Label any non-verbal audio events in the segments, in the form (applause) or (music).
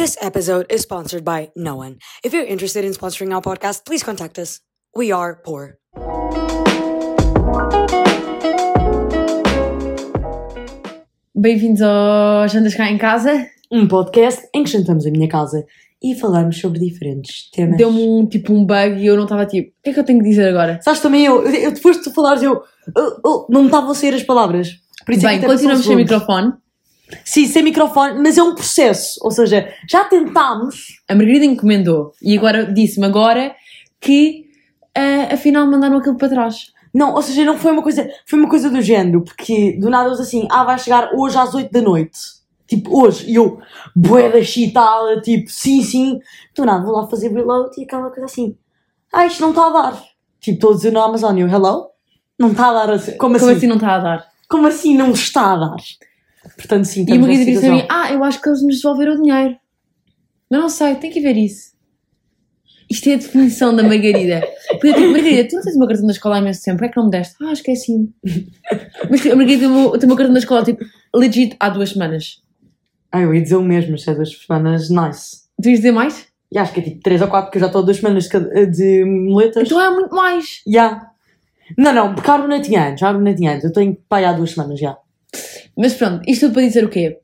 This episode is sponsored by no one. If you're interested in sponsoring our podcast, please contact us. We are poor. Bem-vindos ao Jantas Cá em Casa. Um podcast em que jantamos a minha casa e falamos sobre diferentes temas. Deu-me um tipo um bug e eu não estava tipo, o que é que eu tenho que dizer agora? Sabes também eu, eu, depois de tu falares, eu, eu- eu- não me estavam a sair as palavras. Por isso é Bem, passou continuamos sem microfone. Sim, sem microfone, mas é um processo. Ou seja, já tentámos. A Margarida encomendou e agora disse-me agora que ah, afinal mandaram aquilo para trás. Não, ou seja, não foi uma coisa, foi uma coisa do género, porque do nada eles assim, ah, vai chegar hoje às 8 da noite. Tipo, hoje. E eu, bué da chitada, tipo, sim, sim. Do nada vou lá fazer reload e aquela coisa assim, ah, isto não está a dar. Tipo, estou a dizer no Amazon, eu, hello? Não está a dar assim. Como assim? Como assim não está a dar? Como assim não está a dar? Portanto, sim, E a estamos Margarida disse a mim, ah, eu acho que eles nos devolveram o dinheiro. Mas não sei, tem que ver isso. Isto é a definição da Margarida. Porque eu digo, Margarida, tu não tens uma cartão da escola há imenso tempo, é que não me deste? Ah, esqueci-me. Mas a Margarida tem o tem uma cartão da escola, tipo, legit, há duas semanas. Ah, eu ia dizer o mesmo, se é duas semanas, nice. Tu ias dizer mais? E acho que é tipo 3 ou 4, porque eu já estou a duas semanas de, cada- de muletas. Então é muito mais. Já. Não, não, porque a Aruna tinha antes, a Aruna tinha antes. Eu tenho pai há duas semanas já. Mas pronto, isto tudo para dizer o quê?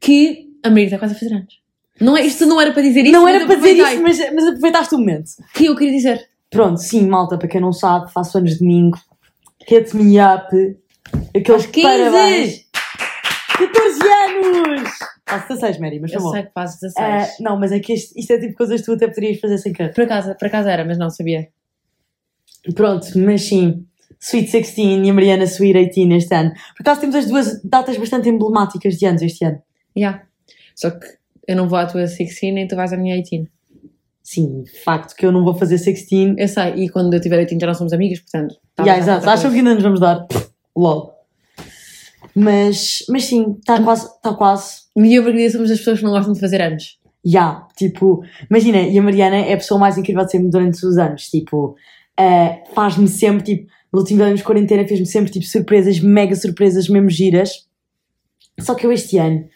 Que a Margarida está quase a fazer anos. Não é, isto não era para dizer isso, não era para dizer isso, mas, mas aproveitaste o momento. Que eu queria dizer. Pronto, sim, malta, para quem não sabe, faço anos de domingo. Hit me up. Aqueles Aos 15. parabéns. 14 anos! Faço 16, Mary, mas Eu foi bom. sei que fazes 16. Ah, não, mas é que isto, isto é tipo coisas que tu até poderias fazer sem querer. Por acaso, por acaso era, mas não sabia. Pronto, mas sim. Sweet 16 e a Mariana Sweet 18 este ano. Por acaso temos as duas datas bastante emblemáticas de anos este ano. Yeah. Só que eu não vou à tua 16 nem tu vais à minha 18. Sim, de facto que eu não vou fazer 16. Eu sei, e quando eu tiver 18 já não somos amigas, portanto. tá Yeah, bem, exato. tá Acham que ainda nos vamos dar? LOL. Mas, mas sim, está quase. Está quase. E eu e Margarida somos as pessoas que não gostam de fazer anos. Já, tipo, imagina, e a Mariana é a pessoa mais incrível de sempre durante os anos, tipo, eh, faz-me sempre, tipo, no último ano de quarentena fez-me sempre, tipo, surpresas, mega surpresas, mesmo giras. Só que eu este ano,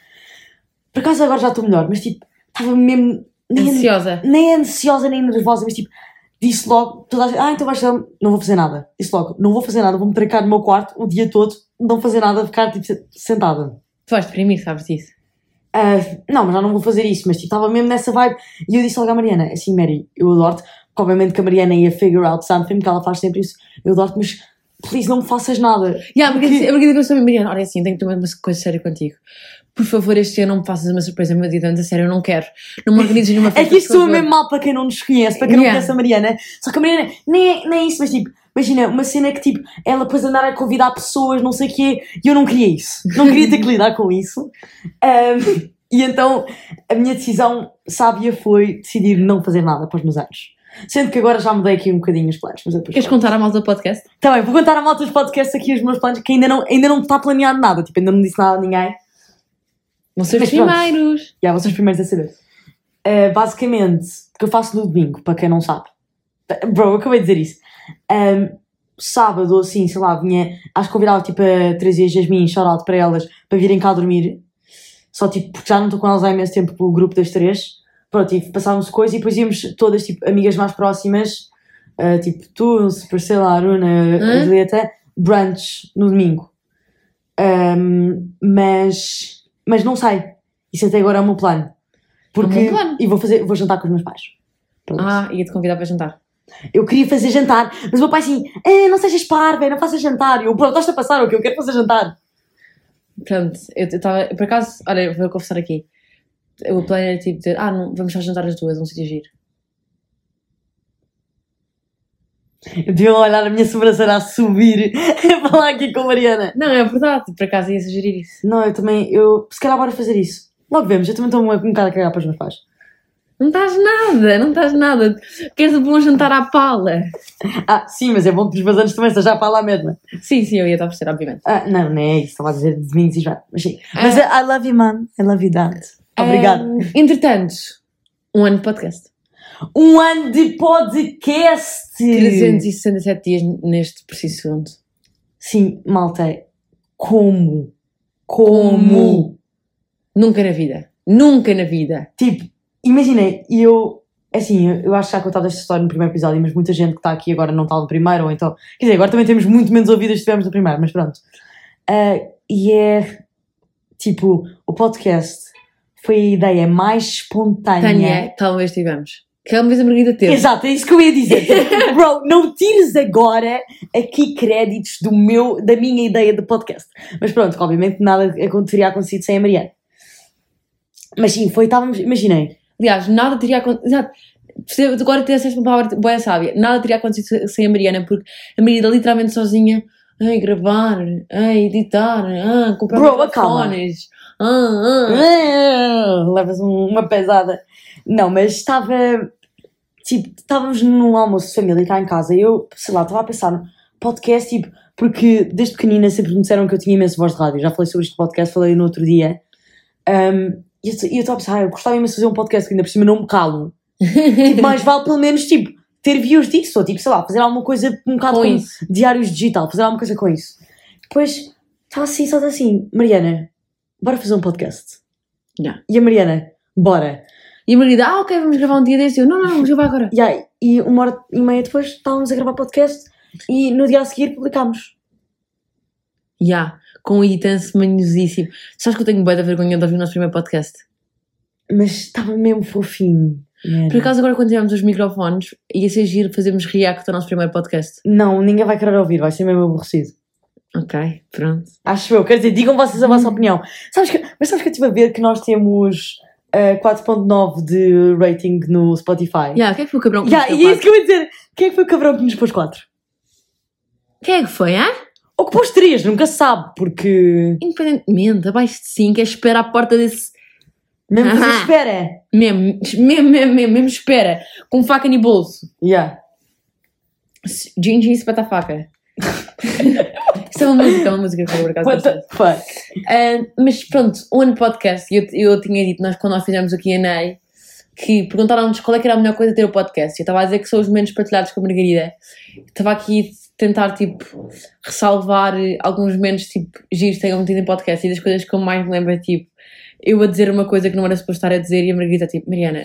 por acaso agora já estou melhor, mas tipo, estava mesmo, nem, Ansiosa. nem ansiosa, nem nervosa, mas tipo, disse logo, toda a gente, ah, então vais fazer, não vou fazer nada. Disse logo, não vou fazer nada, vou-me trancar no meu quarto o dia todo, não fazer nada, ficar, tipo, sentada. Tu vais deprimir, sabes disso. Ah, não, mas já não vou fazer isso, mas tipo, estava mesmo nessa vibe. E eu disse logo à Mariana, assim, Mary, eu adoro-te, obviamente que a Mariana ia figure out something, porque ela faz sempre isso, eu adoro-te, mas please não me faças nada. Yeah, a Porque- Margarida, a Margarida pensou a Mariana, olha assim, tenho que tomar uma coisa séria contigo. Por favor, este ano não me faças uma surpresa meu dia de anos, a sério, eu não quero. Não me organizes nenhuma (laughs) É festa. que isto soa mesmo mal para quem não nos conhece, para quem não Yeah. conhece a Mariana. Só que a Mariana, nem é, nem é isso, mas tipo, imagina, uma cena que tipo, ela depois andar a convidar pessoas, não sei o quê, e eu não queria isso. Não queria ter que lidar com isso. Ahm, (laughs) e então, a minha decisão sábia foi decidir não fazer nada para os meus anos. Sendo que agora já mudei aqui um bocadinho os planos. Mas Queres contar a malta do podcast? Tá bem, vou contar a malta dos podcasts aqui os meus planos, que ainda não, ainda não está planeado nada. Tipo, ainda não disse nada a ninguém. Vão ser os primeiros. Já, vocês primeiros a saber. Uh, basicamente, o que eu faço no domingo, para quem não sabe. Bro, eu acabei de dizer isso. Um, sábado, ou assim, sei lá, vinha. Acho que convidava tipo a Teresa e a Jasmine, shout out para elas, para virem cá dormir. Só tipo, porque já não estou com elas há imenso tempo, o grupo das três. Pronto, e passávamos coisas e depois íamos todas, tipo, amigas mais próximas, uh, tipo tu, Priscila, Aruna, a Hã? Julieta, brunch no domingo. Um, mas, mas não sei. Isso até agora é o meu plano. Porque, É meu plano. E vou, fazer, vou jantar com os meus pais. Pronto. Ah, ia-te convidar para jantar. Eu queria fazer jantar, mas o meu pai assim, "Eh, não sejas parva, não faças jantar. E eu, pronto, estás a passar o que eu quero fazer jantar. Pronto, eu estava. Por acaso, olha, vou confessar aqui. O plano era tipo dizer, ah, não, vamos só jantar as duas, um sítio giro. Eu devia olhar a minha sobrancelha a subir a (laughs) falar aqui com a Mariana. Não, é verdade, por acaso ia sugerir isso. Não, eu também, eu, se calhar bora fazer isso. Logo vemos, eu também estou um, bocado a cagar para os meus pais. Não estás nada, não estás nada. Queres um bom jantar à pala? Ah, sim, mas é bom que os meus anos também estejam para lá mesmo. Sim, sim, eu ia estar a perceber, obviamente. Ah, não, não é isso, estava a dizer de e já. Mas sim. Ah. Mas I love you, man. I love you, dad. Obrigada. Ahm, entretanto, um ano de podcast. Um ano de podcast! 367 dias neste preciso segundo. Sim, malta, como? Como? Nunca na vida. Nunca na vida. Tipo, imaginei, e eu, assim, eu, acho que já contado esta história no primeiro episódio, mas muita gente que está aqui agora não está no primeiro, ou então, quer dizer, agora também temos muito menos ouvidas que tivemos no primeiro, mas pronto. Ah, e é, tipo, o podcast foi a ideia mais espontânea. Tânia, talvez tivemos. Que uma vez a Margarida teve. Exato, é isso que eu ia dizer. (laughs) Bro, não tires agora aqui créditos do meu, da minha ideia de podcast. Mas pronto, obviamente nada teria acontecido sem a Mariana. Mas sim, foi, estávamos, imaginei. Aliás, nada teria acontecido. Exato. Agora te disseste uma palavra boa sábia. Nada teria acontecido se- sem a Mariana, porque a Mariana literalmente sozinha. Ai, gravar, ai, editar, ah, comprar Bro, microfones. Ah, Levas um- uma pesada. Não, mas estava. Tipo, estávamos num almoço de família cá em casa e eu, sei lá, estava a pensar no podcast, tipo, porque desde pequenina sempre me disseram que eu tinha imenso voz de rádio. Já falei sobre este podcast, falei no outro dia. Um, e eu estava a pensar, ah, eu gostava imenso de fazer um podcast que ainda por cima não me calo. (laughs) Tipo, mais vale pelo menos, tipo, ter views disso, ou tipo, sei lá, fazer alguma coisa um bocado Com isso. diários digital, fazer alguma coisa com isso. Depois, estava assim, só assim, Mariana, bora fazer um podcast. Já. E a Mariana, bora. E a Margarida, ah, ok, vamos gravar um dia desse. Eu, não, não, vamos gravar agora. Aí, e uma hora e meia depois estávamos a gravar podcast e no dia a seguir publicámos. Já, com um editance manhosíssimo. Sabes que eu tenho bué da vergonha de ouvir o nosso primeiro podcast? Mas estava mesmo fofinho. man. Por acaso, agora quando tivermos os microfones, ia ser giro fazermos react ao nosso primeiro podcast. Não, ninguém vai querer ouvir, vai ser mesmo aborrecido. Ok, pronto. Acho eu, quer dizer, digam vocês a vossa opinião. Sabes que, mas sabes que eu estive a ver que nós temos eh, 4.9 de rating no Spotify. Já, quem é que foi o cabrão que Yeah, nos e é isso que eu ia dizer. Quem é que foi o cabrão que nos pôs 4? quatro? Quem é que foi, hã? Ou que pôs 3, nunca se sabe, porque. Independentemente, abaixo de 5, é espera à porta desse. Mesmo (laughs) se espera. Mesmo, mesmo, mesmo, mesmo, mesmo espera. Com faca no bolso. Yeah. Gingy espeta a faca. (laughs) Isso é uma música, é uma música que eu por acaso What the fuck? Ah, mas pronto, o ano podcast, eu, eu tinha dito, nós, quando nós fizemos o Q&A, que perguntaram-nos qual é que era a melhor coisa de ter o podcast. Eu estava a dizer que são os menos partilhados com a Margarida. Estava aqui a tentar, tipo, ressalvar eh, alguns menos, tipo, giros que tenham metido em podcast. E das coisas que eu mais me lembro é, tipo, eu a dizer uma coisa que não era suposto estar a dizer e a Margarida, tipo, Mariana...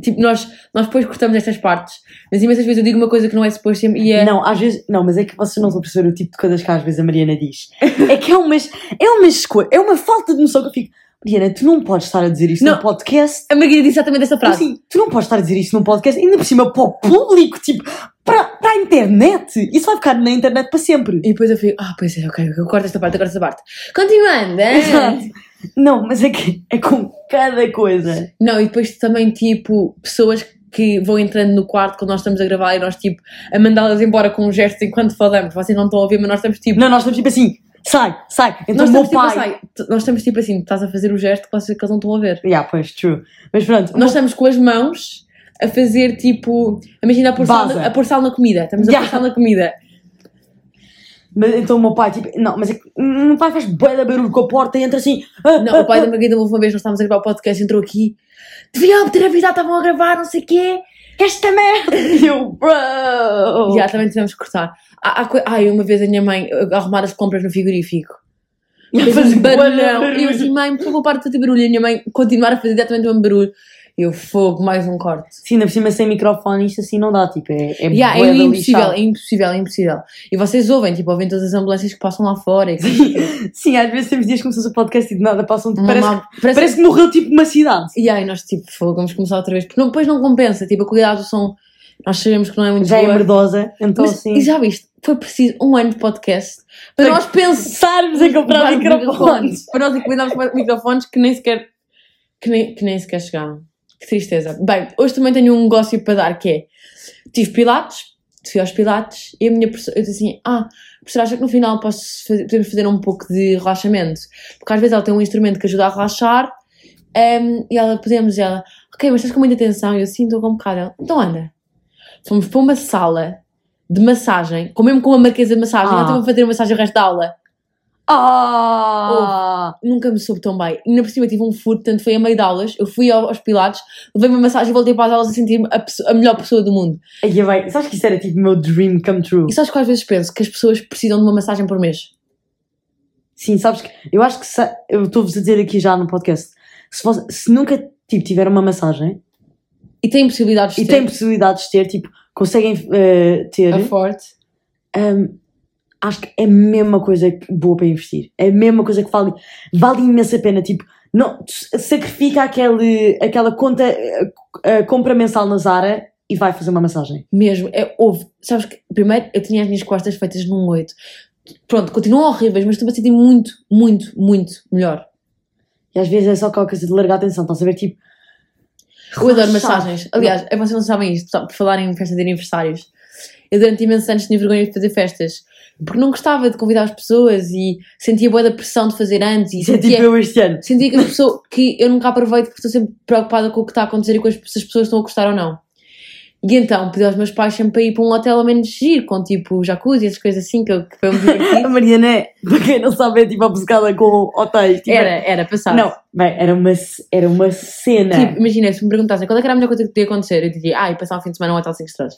Tipo, nós, nós depois cortamos estas partes, mas imensas vezes eu digo uma coisa que não é suposto e é... Não, às vezes. Não, mas é que vocês não a perceber o tipo de coisas que às vezes a Mariana diz. É que é umas. É uma escolha. É uma falta de noção que eu fico. Mariana, tu não podes estar a dizer isto Não. num podcast. A Margarida disse exatamente essa frase. Assim, tu não podes estar a dizer isto num podcast, ainda por cima para o público, tipo, para, para a internet. Isso vai ficar na internet para sempre. E depois eu fico, ah, pois é, ok, eu corto esta parte, eu corto esta parte. Continuando, é? Exato. Não, mas é que é com cada coisa. Não, e depois também, tipo, pessoas que vão entrando no quarto quando nós estamos a gravar e nós, tipo, a mandá-las embora com gestos enquanto falamos. Vocês não estão a ouvir, mas nós estamos, tipo... Não, nós estamos tipo assim, sai, sai. Então nós o meu tipo, pai. assim, t- nós estamos, tipo, assim, estás a fazer o gesto que que eles não estão a ver. Yeah, pois, true. Mas pronto, Nós estamos com as mãos a fazer, tipo... Imagina a pôr, sal na, a pôr sal na comida. Estamos a Yeah. pôr sal na comida. Mas, então o meu pai, tipo, não, mas é que o meu pai faz bué barulho com a porta e entra assim. ah, Não, ah, o pai ah. da Margarida, uma vez nós estávamos a gravar o podcast, entrou aqui. Deviam ter avisado, estavam a gravar, não sei o quê. Esta merda! (laughs) E eu, bro! Já, também tivemos que cortar. Há, há Ai, uma vez a minha mãe a arrumar as compras no frigorífico. E (laughs) Fez um barulhão. barulho. E eu assim, mãe, por favor, para de fazer barulho. E a minha mãe continuar a fazer exatamente o mesmo barulho. Eu, fogo, mais um corte. Sim, ainda por cima sem microfone, isto assim não dá, tipo, é, é Yeah, é impossível, lixado. é impossível, é impossível. E vocês ouvem, tipo, ouvem todas as ambulâncias que passam lá fora. E que, (laughs) Sim, às vezes temos dias que começamos o podcast e de nada passam, uma parece, mal- parece, parece que morreu tipo uma cidade. E aí nós, tipo, fogo, vamos começar outra vez. Porque não- depois não compensa, tipo, a qualidade do som, nós sabemos que não é muito Já é boa. merdosa, então Mas, assim. E já viste, foi preciso um ano de podcast para Para nós pensarmos em comprar microfones. Para nós encomendarmos microfones que nem sequer que nem, que nem sequer chegaram. Que tristeza. Bem, hoje também tenho um negócio para dar que é tive pilates, fui aos pilates e a minha professora, eu disse assim, ah, professora, acha que no final posso fazer- podemos fazer um pouco de relaxamento? Porque às vezes ela tem um instrumento que ajuda a relaxar em, e ela, podemos, e ela, ok, mas estás com muita tensão? E eu, sim, estou com um bocado. Ela, Então anda. Fomos para uma sala de massagem, com mesmo com uma marquesa de massagem, Ah. ela estava a fazer massagem o resto da aula. Ah! Nunca me soube tão bem. Ainda por cima tive um furo, portanto foi a meio de aulas. Eu fui ao- aos pilates, levei uma massagem e voltei para as aulas a sentir-me a, a melhor pessoa do mundo. Aí vai, sabes que isso era tipo o meu dream come true? E sabes que às vezes penso que as pessoas precisam de uma massagem por mês? Sim, sabes que eu acho que sa- eu estou-vos a dizer aqui já no podcast. se, você- se nunca tipo, tiver uma massagem E tem possibilidades de e ter. têm possibilidades de ter, tipo, conseguem eh, ter, A forte. hum, acho que é a mesma coisa boa para investir. É a mesma coisa que vale, vale imensa pena. Tipo, não, sacrifica aquele, aquela conta, eh, eh, compra mensal na Zara e vai fazer uma massagem. Mesmo. É, houve. Sabes que primeiro eu tinha as minhas costas feitas num 8. Pronto, continuam horríveis, mas estou a sentir muito, muito, muito melhor. E às vezes é só aquela coisa de largar a atenção, estás a ver? Tipo, Eu adoro massagens. Aliás, é vocês não sabem isto, só por falar em festa de aniversários. Eu durante imensos anos tinha vergonha de fazer festas. Porque não gostava de convidar as pessoas e sentia boa da pressão de fazer antes e Isso é sentia, tipo eu este ano. sentia que, as pessoas, que eu nunca aproveito porque estou sempre preocupada com o que está a acontecer e com as, se as pessoas estão a gostar ou não. E então pedi aos meus pais sempre para ir para um hotel ao menos giro, com tipo jacuzzi e essas coisas assim, que, que foi muito (laughs) A. Mariana é, para quem não sabe, é tipo obcecada com hotéis. Tipo, Era, era, passado. Não, bem, era uma, era uma cena. Tipo, imagina, se me perguntassem qual é era a melhor coisa que podia acontecer, eu diria, ah, e passar um fim de semana num hotel 5 estrelas.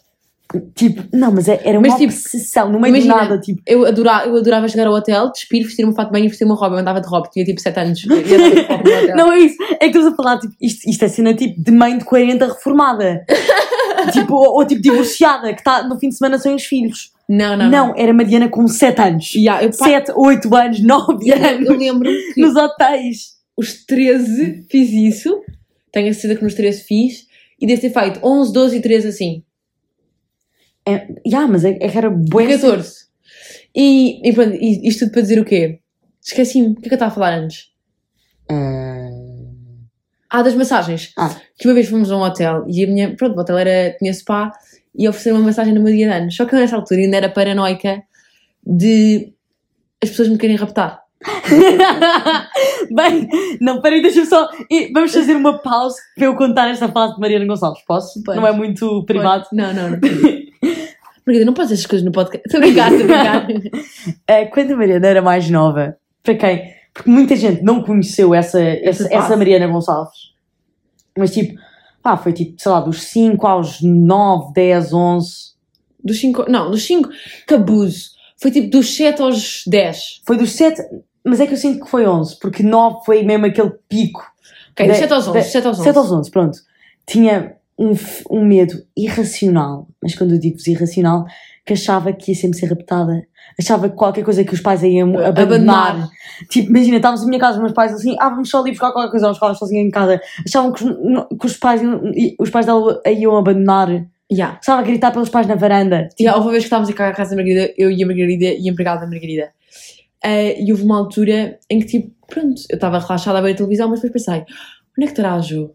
Tipo, não, mas é- era uma Mas, tipo, obsessão, no meio imagina, de nada, tipo. Eu adorava, eu adorava chegar ao hotel, despir, vestir um fato de banho e vestir uma roupa. Eu andava de roupa, tinha tipo 7 anos. (laughs) Não é isso, é que estamos a falar, tipo, isto, isto é cena tipo de mãe de 40 reformada. (laughs) tipo, ou, ou tipo divorciada, que está no fim de semana sem os filhos. não, Não, não. era Mariana com 7 anos. Yeah, eu, pá, 7, 8 anos, 9 eu anos. lembro (laughs) que Nos hotéis. os 13 fiz isso. Tenho a certeza que nos 13 fiz. E deve ter feito 11, 12 e 13 assim. É, yeah, mas é, é que era bué. 14. E, e pronto, e isto tudo para dizer o quê? Esqueci-me. O que é que eu estava a falar antes? Ah, Ah, das massagens. Ah. Que uma vez fomos a um hotel e a minha. Pronto, o hotel era, tinha spa e ofereceram uma massagem no meu dia de anos. Só que eu nessa altura ainda era paranoica de as pessoas me querem raptar. (laughs) Bem, não, peraí, deixa-me só. e Vamos fazer uma pausa para eu contar esta fase de Mariana Gonçalves. Posso? Podes. Não é muito privado. Não, não, não. (laughs) Margarida, não podes essas coisas no podcast. Estou a brincar, estou a brincar. Eh, (laughs) quando a Mariana era mais nova, para quem? Porque muita gente não conheceu essa, essa, essa Mariana Gonçalves. Mas tipo, pá, foi tipo, sei lá, dos 5 aos 9, 10, 11. Dos 5. Não, dos 5. Que abuso. Foi tipo dos 7 aos 10. Foi dos 7, mas é que eu sinto que foi 11, porque 9 foi mesmo aquele pico. Ok, De- dos 7 aos 11. de- dos 7 aos 11. 7 aos 11, pronto. Tinha um, um medo irracional, mas quando eu digo irracional, que achava que ia sempre ser raptada. Achava que qualquer coisa que os pais iam abandonar. Abandonar. Tipo, imagina, estávamos em minha casa, os meus pais assim, ah, vamos só ali buscar qualquer coisa, vamos ficar sozinha em casa. Achavam que os, que os pais, os pais dela iam abandonar. Yeah. Estava a gritar pelos pais na varanda. Tipo, Yeah, houve uma vez que estávamos à casa da Margarida, eu e a Margarida e a empregada da Margarida. Eh, e houve uma altura em que, tipo, pronto, eu estava relaxada a ver a televisão, mas depois pensei, onde é que estará a Ju?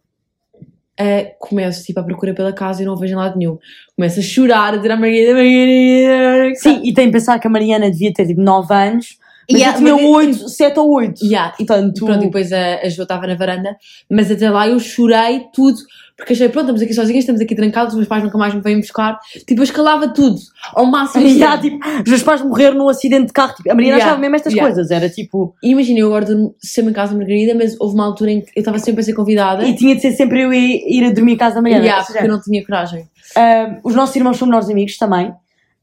Eh, começo, tipo, a procura pela casa e não a vejo em lado nenhum. Começo a chorar, a dizer à Margarida, Margarida... sim, e tem de pensar que a Mariana devia ter tipo 9 anos, mas Yeah, eu tinha mas- 8, 7 ou 8. Yeah, e Portanto, Pronto, e depois a, a Jo estava na varanda, mas até lá eu chorei tudo, porque achei, pronto, estamos aqui sozinhas, estamos aqui trancados, os meus pais nunca mais me vêm buscar. Tipo, eu escalava tudo, ao máximo. (laughs) Yeah, tipo, os meus pais morreram num acidente de carro. Tipo, a Mariana Yeah, achava mesmo estas yeah. coisas. Era tipo. Imagina, eu agora durmo sempre em casa da Margarida, mas houve uma altura em que eu estava sempre a ser convidada. E tinha de ser sempre eu ir, a dormir em casa da Mariana. Yeah, porque eu não tinha coragem. ah, os nossos irmãos são melhores amigos também.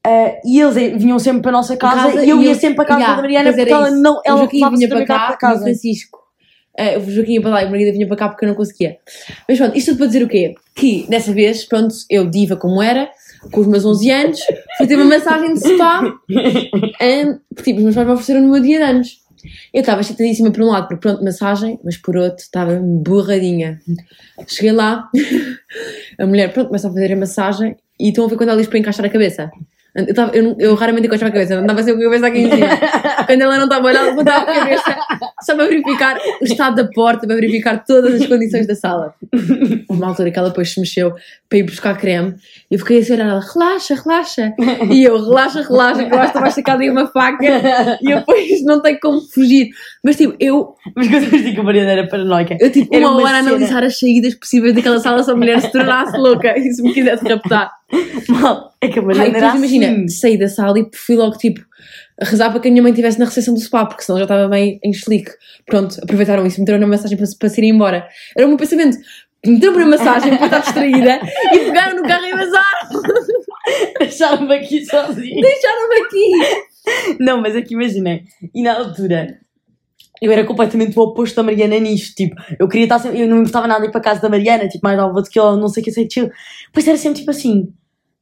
Ah, e eles eh, vinham sempre para a nossa casa, casa e eu ia sempre para a casa Yeah, da Mariana porque era ela isso. não ela vinha para cá para casa. Francisco. Eh, o Joaquim para lá e a Margarida vinha para cá porque eu não conseguia. Mas pronto, isto tudo para dizer o quê? Que dessa vez, pronto, eu diva como era, com os meus 11 anos, fui ter uma massagem de spa, um, porque tipo, os meus pais me ofereceram no meu dia de anos. Eu estava excitadíssima por um lado, porque pronto, massagem, mas por outro estava borradinha. Cheguei lá, (laughs) a mulher, pronto, começa a fazer a massagem e estão a ver quando ela diz para encaixar a cabeça. Eu, tava, eu, não- eu raramente encaixava a cabeça, andava sempre com a cabeça aqui em cima. Quando ela não estava olhar, levantava a cabeça só para verificar o estado da porta, para verificar todas as condições da sala. Uma altura que ela depois se mexeu para ir buscar creme e eu fiquei assim a olhar ela, relaxa, relaxa. E eu, relaxa, relaxa, que eu acho que vai sacar daí uma faca e eu depois não tenho como fugir. Mas tipo, eu, Mas quando eu digo que a Mariana era paranoica. eu tipo, uma, uma hora a analisar as saídas possíveis daquela sala se a mulher se tornasse louca e se me quisesse raptar. Mal, é que a Ai, Mariana depois era imagina, assim. saí da sala e fui logo tipo a rezar para que a minha mãe estivesse na recepção do spa, porque senão já estava bem em chelique. Pronto, aproveitaram isso, meteram na massagem para, para se ir embora. Era o meu pensamento. Meteram para a massagem para estar distraída e pegaram no carro e vazaram. Deixaram-me aqui sozinha. Deixaram-me aqui. Não, mas é que imaginem. E na altura, eu era completamente o oposto da Mariana nisto. Tipo, eu queria estar sempre. Eu não me importava nada ir para a casa da Mariana, tipo, mais nova do que ela, não sei o que, sei que. Pois era sempre tipo assim.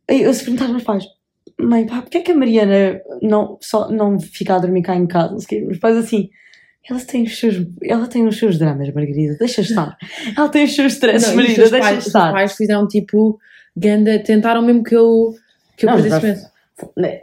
Eu, se perguntar aos meus pais, mãe, pá, porquê é que a Mariana não, só, não fica a dormir cá em casa? Não sei o quê. Meus pais assim. Ela tem, os seus, ela tem os seus dramas, Margarida, deixa estar. Ela tem os seus stresses, os Margarida, deixa pais, os estar. pais fizeram tipo. Ganda, tentaram mesmo que eu. Que eu Não, perdesse mas- peso.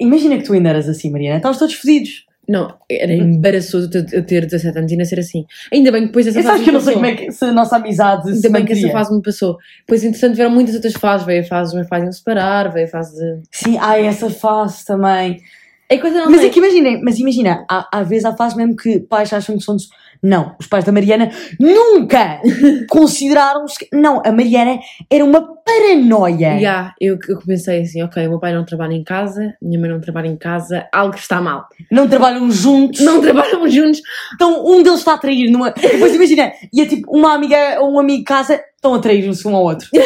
Imagina que tu ainda eras assim, Mariana, estavas todos fodidos. Não, era embaraçoso eu ter- eu ter 17 anos e nascer assim. Ainda bem que depois essa Eu fase sabes que eu não sei como é que se a nossa amizade se Ainda bem que essa fase me passou. Depois, entretanto, vieram muitas outras fases. Veio a fase dos meus pais iam separar, veio a fase de. Sim, há essa fase também. É coisa não Mas é que imaginem, mas imagina, há, às vezes há fase mesmo que pais acham que são. Não, os pais da Mariana nunca (laughs) consideraram. Não, a Mariana era uma paranoia. Yeah, eu, eu pensei assim, ok, o meu pai não trabalha em casa, minha mãe não trabalha em casa, algo está mal. Não trabalham juntos. Não trabalham juntos. Então um deles está a trair numa. Depois imagina, e é tipo uma amiga ou um amigo de casa estão a trair-se um ao outro. (laughs)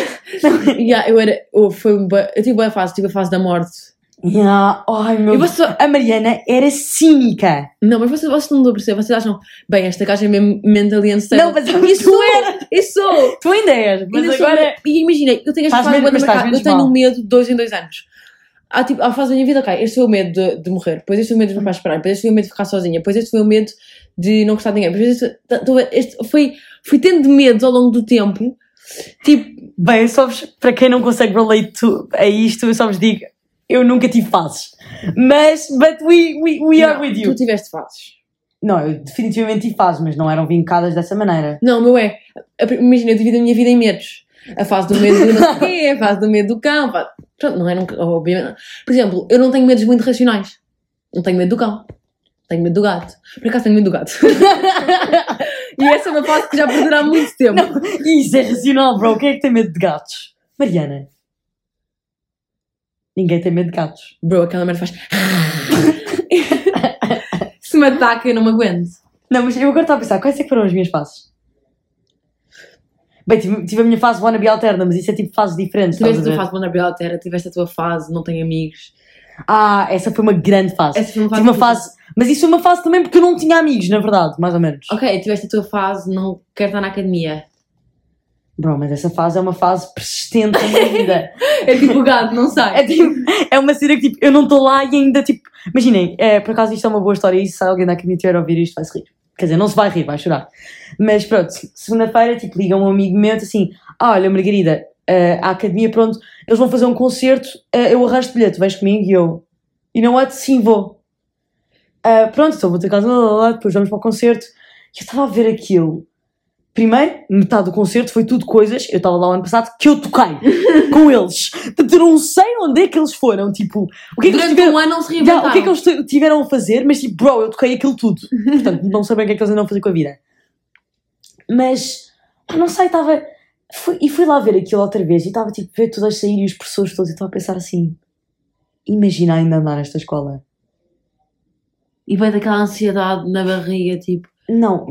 Yeah, eu era, eu, foi, eu tive boa fase, tive a fase da morte. Yeah. Ai meu E vocês, A Mariana era cínica. não, mas vocês, vocês não estão a perceber, vocês acham, bem, esta gaja é mesmo mentally unstable. Não, mas isso tu era. isso. Tu ainda és, mas Ainda sou- agora. E imagina, eu tenho esta fase bué mas estás menos eu tenho um medo de dois em dois anos. Há, tipo, há fase da minha vida, ok, este foi o medo de, de morrer, depois este foi o medo dos meus pais esperarem, depois este foi o medo de ficar sozinha, depois este foi o medo de não gostar de ninguém, depois este, este foi, fui tendo medos ao longo do tempo, tipo, Bem, só vos- para quem não consegue relate to- a isto, eu só vos digo, eu nunca tive fases. Mas, but we, we, we are não, with you. tu tiveste fases. Não, eu definitivamente tive fases, mas não eram vincadas dessa maneira. Não, meu é, imagina, eu divido a minha vida em medos. A fase do medo do não sei quê, a fase do medo do cão. Pronto, não é nunca, obviamente. Por exemplo, eu não tenho medos muito racionais. Não tenho medo do cão. Tenho medo do gato. Por acaso tenho medo do gato. (laughs) e essa é uma fase que já perdurá muito tempo. Não, isso é racional, bro. Quem é que tem medo de gatos? Mariana. Ninguém tem medo de gatos. Bro, aquela merda faz. (laughs) Se me ataca, eu não me aguento. Não, mas eu agora estou a pensar, quais é que foram as minhas fases? Bem, tive, tive a minha fase wannabe alterna, mas isso é tipo fases diferentes. Tiveste a tua fase vulnerabilidade altera, tiveste a tua fase não tenho amigos. Ah, essa foi uma grande fase. Essa foi uma fase. Tive uma fase, mas isso foi uma fase também porque eu não tinha amigos, na verdade, mais ou menos. Ok, tiveste a tua fase não quero estar na academia. Bro, mas essa fase é uma fase persistente na minha vida. (laughs) É tipo o gato, não sai. É, tipo, é uma cena que tipo, eu não estou lá e ainda tipo. Imaginem, é, por acaso isto é uma boa história e se alguém da academia tiver a ouvir isto vai se rir. Quer dizer, não se vai rir, vai chorar. Mas pronto, segunda-feira, tipo, liga um amigo meu assim: ah, olha, Margarida, eh, a academia, pronto, eles vão fazer um concerto, eh, eu arrasto bilhete, vais comigo e eu. E não what? Sim, vou. Ah, pronto, então vou ter casa, lá, lá, lá, depois vamos para o concerto. E eu estava a ver aquilo. Primeiro, metade do concerto foi tudo coisas, eu estava lá o ano passado, que eu toquei (laughs) com eles. Portanto, eu não sei onde é que eles foram, tipo, o que é que eles Durante tiveram, um ano não se já, reinventaram. o que é que eles tiveram a fazer, mas tipo, bro, eu toquei aquilo tudo. Portanto, não sabem o que é que eles andam a fazer com a vida. Mas, não sei, estava. fui- E fui lá ver aquilo outra vez e estava tipo, ver todas sair e os professores todos e estava a pensar assim: imagina ainda andar nesta escola. E vai daquela ansiedade na barriga, tipo. Não,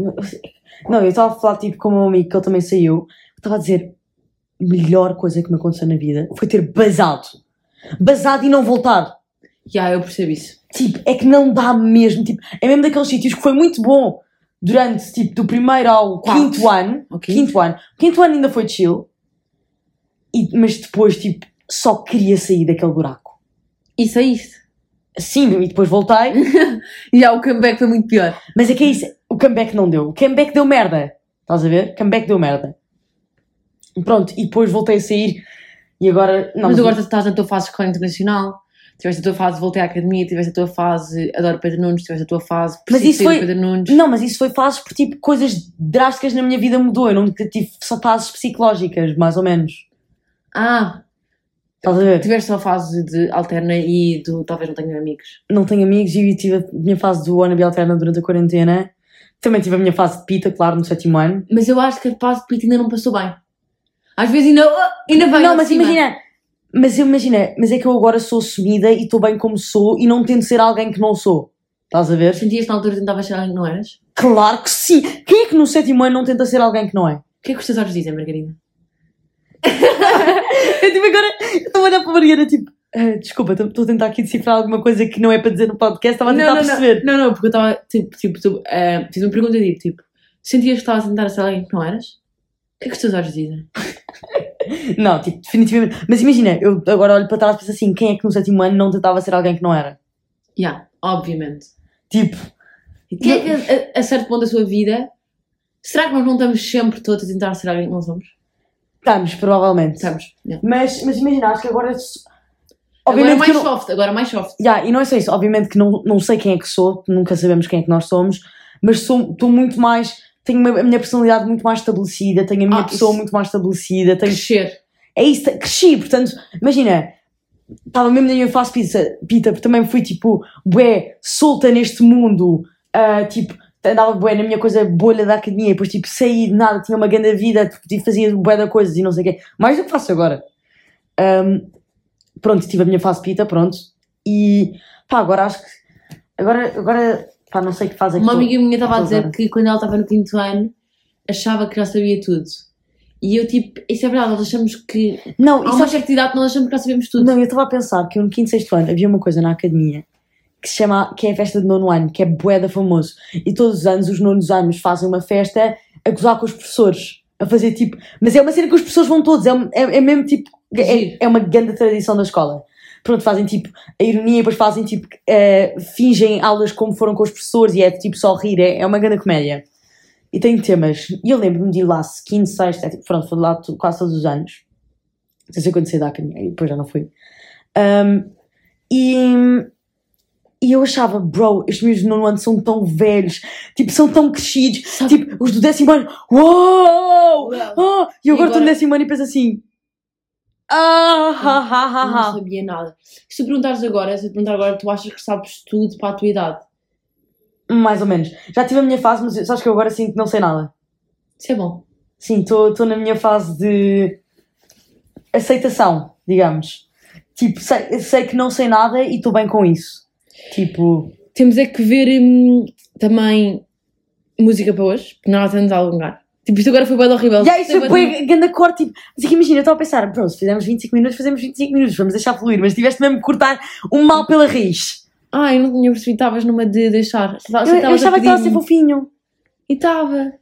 não, eu estava a falar tipo com o meu amigo que ele também saiu, estava a dizer: melhor coisa que me aconteceu na vida foi ter basado. Basado e não voltar. Já, eu percebo isso. Tipo, é que não dá mesmo. Tipo, é mesmo daqueles sítios que foi muito bom durante, tipo, do primeiro ao Quatro. quinto ano. Ok? Quinto ano. Quinto ano ainda foi chill. E, mas depois, tipo, só queria sair daquele buraco. E saíste. Sim, e depois voltei. (laughs) E já o comeback foi muito pior. mas é que é isso. O comeback não deu. O comeback deu merda. Estás a ver? O comeback deu merda. Pronto, e depois voltei a sair. E agora. Não, mas agora estás na tua fase de escola internacional. Tiveste a tua fase voltei à academia, tiveste a tua fase adoro Pedro Nunes, tiveste a tua fase Mas isso foi- Pedro Nunes. Não, mas isso foi fases por tipo coisas drásticas na minha vida mudou. Eu não tive só fases psicológicas, mais ou menos. Ah, Estás a ver? tiveste só a fase de alterna e do talvez não tenha amigos. Não tenho amigos e tive a minha fase do wannabe alterna durante a quarentena. Também tive a minha fase de pita, claro, no sétimo ano. Mas eu acho que a fase de Pito ainda não passou bem. Às vezes ainda, ah, ainda vai não, mas cima. imagina. Mas eu imagina, mas é que eu agora sou assumida e estou bem como sou e não tento ser alguém que não sou. Estás a ver? Sentias na altura que tentavas ser alguém que não eras? Claro que sim! Quem é que no sétimo ano não tenta ser alguém que não é? O que é que os teus olhos dizem, Margarida? (laughs) Eu tipo agora, eu estou a olhar para a Mariana tipo, Ah, desculpa, estou a tentar aqui decifrar alguma coisa que não é para dizer no podcast, estava a tentar não, não, perceber. não, não, porque eu estava, tipo, tipo tu, eh, fiz uma pergunta tipo, tipo, sentias que estavas a tentar ser alguém que não eras? O que é que os teus olhos dizem? (laughs) Não, tipo, definitivamente. Mas imagina, eu agora olho para trás e penso assim: quem é que no sétimo ano não tentava ser alguém que não era? Yeah, obviamente. Tipo, quem é que a, a certo ponto da sua vida, será que nós não estamos sempre todos a tentar ser alguém que não somos? estamos, provavelmente. Estamos. Yeah. Mas, mas imagina, acho que agora. Agora Obviamente mais que eu não... soft, agora mais soft. Yeah, e não é só isso, obviamente que não, não sei quem é que sou, nunca sabemos quem é que nós somos, mas sou- estou muito mais. Tenho a minha personalidade muito mais estabelecida, tenho a minha Ah, pessoa isso. muito mais estabelecida, tenho Crescer. É isso, cresci, portanto, imagina, estava mesmo na minha fase pizza, pita, porque também fui tipo, bué, solta neste mundo, ah, tipo, andava bué na minha coisa bolha da academia, depois tipo, saí de nada, tinha uma grande vida, tipo, fazia bué da coisas e não sei o quê, mais do que faço agora. Ahm, pronto, tive a minha fase pita, pronto, e pá, agora acho que, agora, agora, pá, não sei que é que Uma tô- amiga minha estava a dizer agora. que quando ela estava no quinto ano, achava que já sabia tudo. E eu tipo, isso é verdade, nós achamos que. Não, Há isso uma certa idade nós achamos que já sabemos tudo. Não, eu estava a pensar que eu no quinto, sexto ano havia uma coisa na academia que se chama, que é a festa de nono ano, que é bué famoso. E todos os anos os nonos anos fazem uma festa a gozar com os professores. A fazer tipo. Mas é uma cena que os professores vão todos, é, é, é mesmo tipo. É, Giro. é uma grande tradição da escola. Pronto, fazem tipo a ironia e depois fazem tipo. eh, fingem aulas como foram com os professores e é tipo só rir, é, é uma grande comédia. E tem temas. E eu lembro-me de ir lá, quinto, sexto, tipo, pronto, fui lá quase todos os anos. Não sei se quando saí da academia, e depois já não fui. Um, e, e eu achava, bro, estes meus nono ano são tão velhos, tipo, são tão crescidos. Sabe- Tipo, os do décimo ano, uou! Uau. Ah! E eu agora estou no décimo ano e penso assim, ah, ha, ha, Eu ha, não sabia nada. Se tu perguntares agora, se eu perguntar agora, tu achas que sabes tudo para a tua idade? Mais ou menos. Já tive a minha fase, mas sabes que eu agora sinto que não sei nada. Isso é bom. Sim, estou na minha fase de aceitação, digamos. Tipo, sei, sei que não sei nada e estou bem com isso. Tipo, Temos é que ver hum, também música para hoje, porque nós estamos a alongar. Tipo, isto agora foi bem horrível. e aí isso Foi grande corte. Tipo, mas aqui imagina, eu estava a pensar, bro, se fizermos 25 minutos, fazemos 25 minutos, vamos deixar fluir, mas tiveste mesmo que cortar um mal pela raiz. Ah, eu não tinha percebido, estavas numa de deixar. Eu, eu achava que estava a ser fofinho. E estava.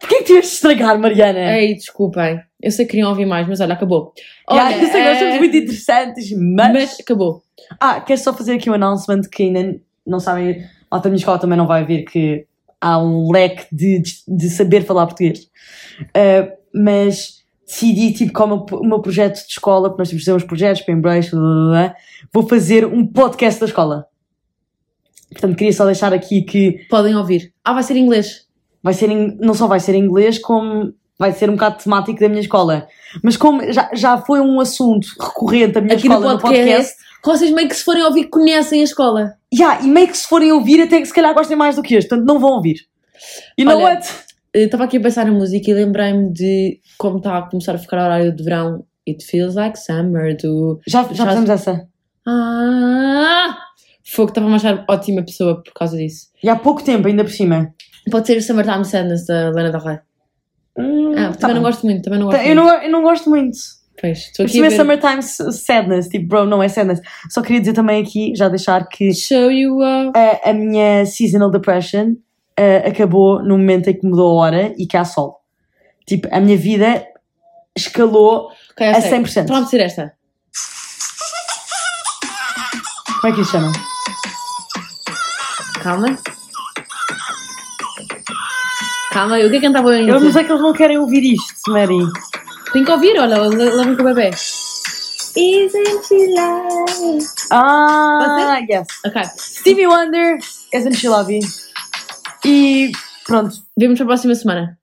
Porquê que tiveste de estragar, Mariana? Ei, desculpem. Eu sei que queriam ouvir mais, mas olha, acabou. Yeah, Olha, eu sei que nós eh, somos muito interessantes, mas... Mas acabou. Ah, quero só fazer aqui um announcement que ainda não sabem, a outra minha escola também não vai ver que há um leque de, de saber falar português. Uh, mas decidi, tipo, como o meu projeto de escola, porque nós temos de fazer uns projetos para Embrace, blá, blá, blá, vou fazer um podcast da escola. Portanto, queria só deixar aqui que Podem ouvir. Ah, vai ser em inglês. vai ser em- não só vai ser em inglês, como vai ser um bocado temático da minha escola. Mas como já, já foi um assunto recorrente da minha Aqui no escola no podcast, podcast que vocês meio que se forem ouvir conhecem a escola. Yeah, e meio que se forem ouvir, até que se calhar gostem mais do que este, portanto não vão ouvir. Olha, what? Eu Estava aqui a pensar na música e lembrei-me de como está a começar a ficar horário de verão. It feels like summer, do. Já, já Já- fizemos essa. Ah! Fogo, estava a achar ótima pessoa por causa disso. E há pouco tempo, ainda por cima. Pode ser o Summertime Sadness da Lana Del Rey. Hum, Ah, tá também não gosto muito, também não gosto Eu muito. não, eu não gosto muito. Pois, estou aqui a é ver. Summertime Sadness. Tipo, bro, não é sadness. Só queria dizer também aqui, já deixar que Show you up. a, a minha seasonal depression acabou no momento em que mudou a hora e que há sol. Tipo, a minha vida escalou. Ok, a eu sei. 100%. Então vamos ser esta. Como é que isso chama? Calma. Calma, eu que cantava bem. Eu não sei que eles não querem ouvir isto, Mary. Tem que ouvir, olha, le- levem com o bebê. Isn't she like... Ah, yes. Ok, Stevie Wonder, Isn't She Lovely? E pronto, vemos para a próxima semana.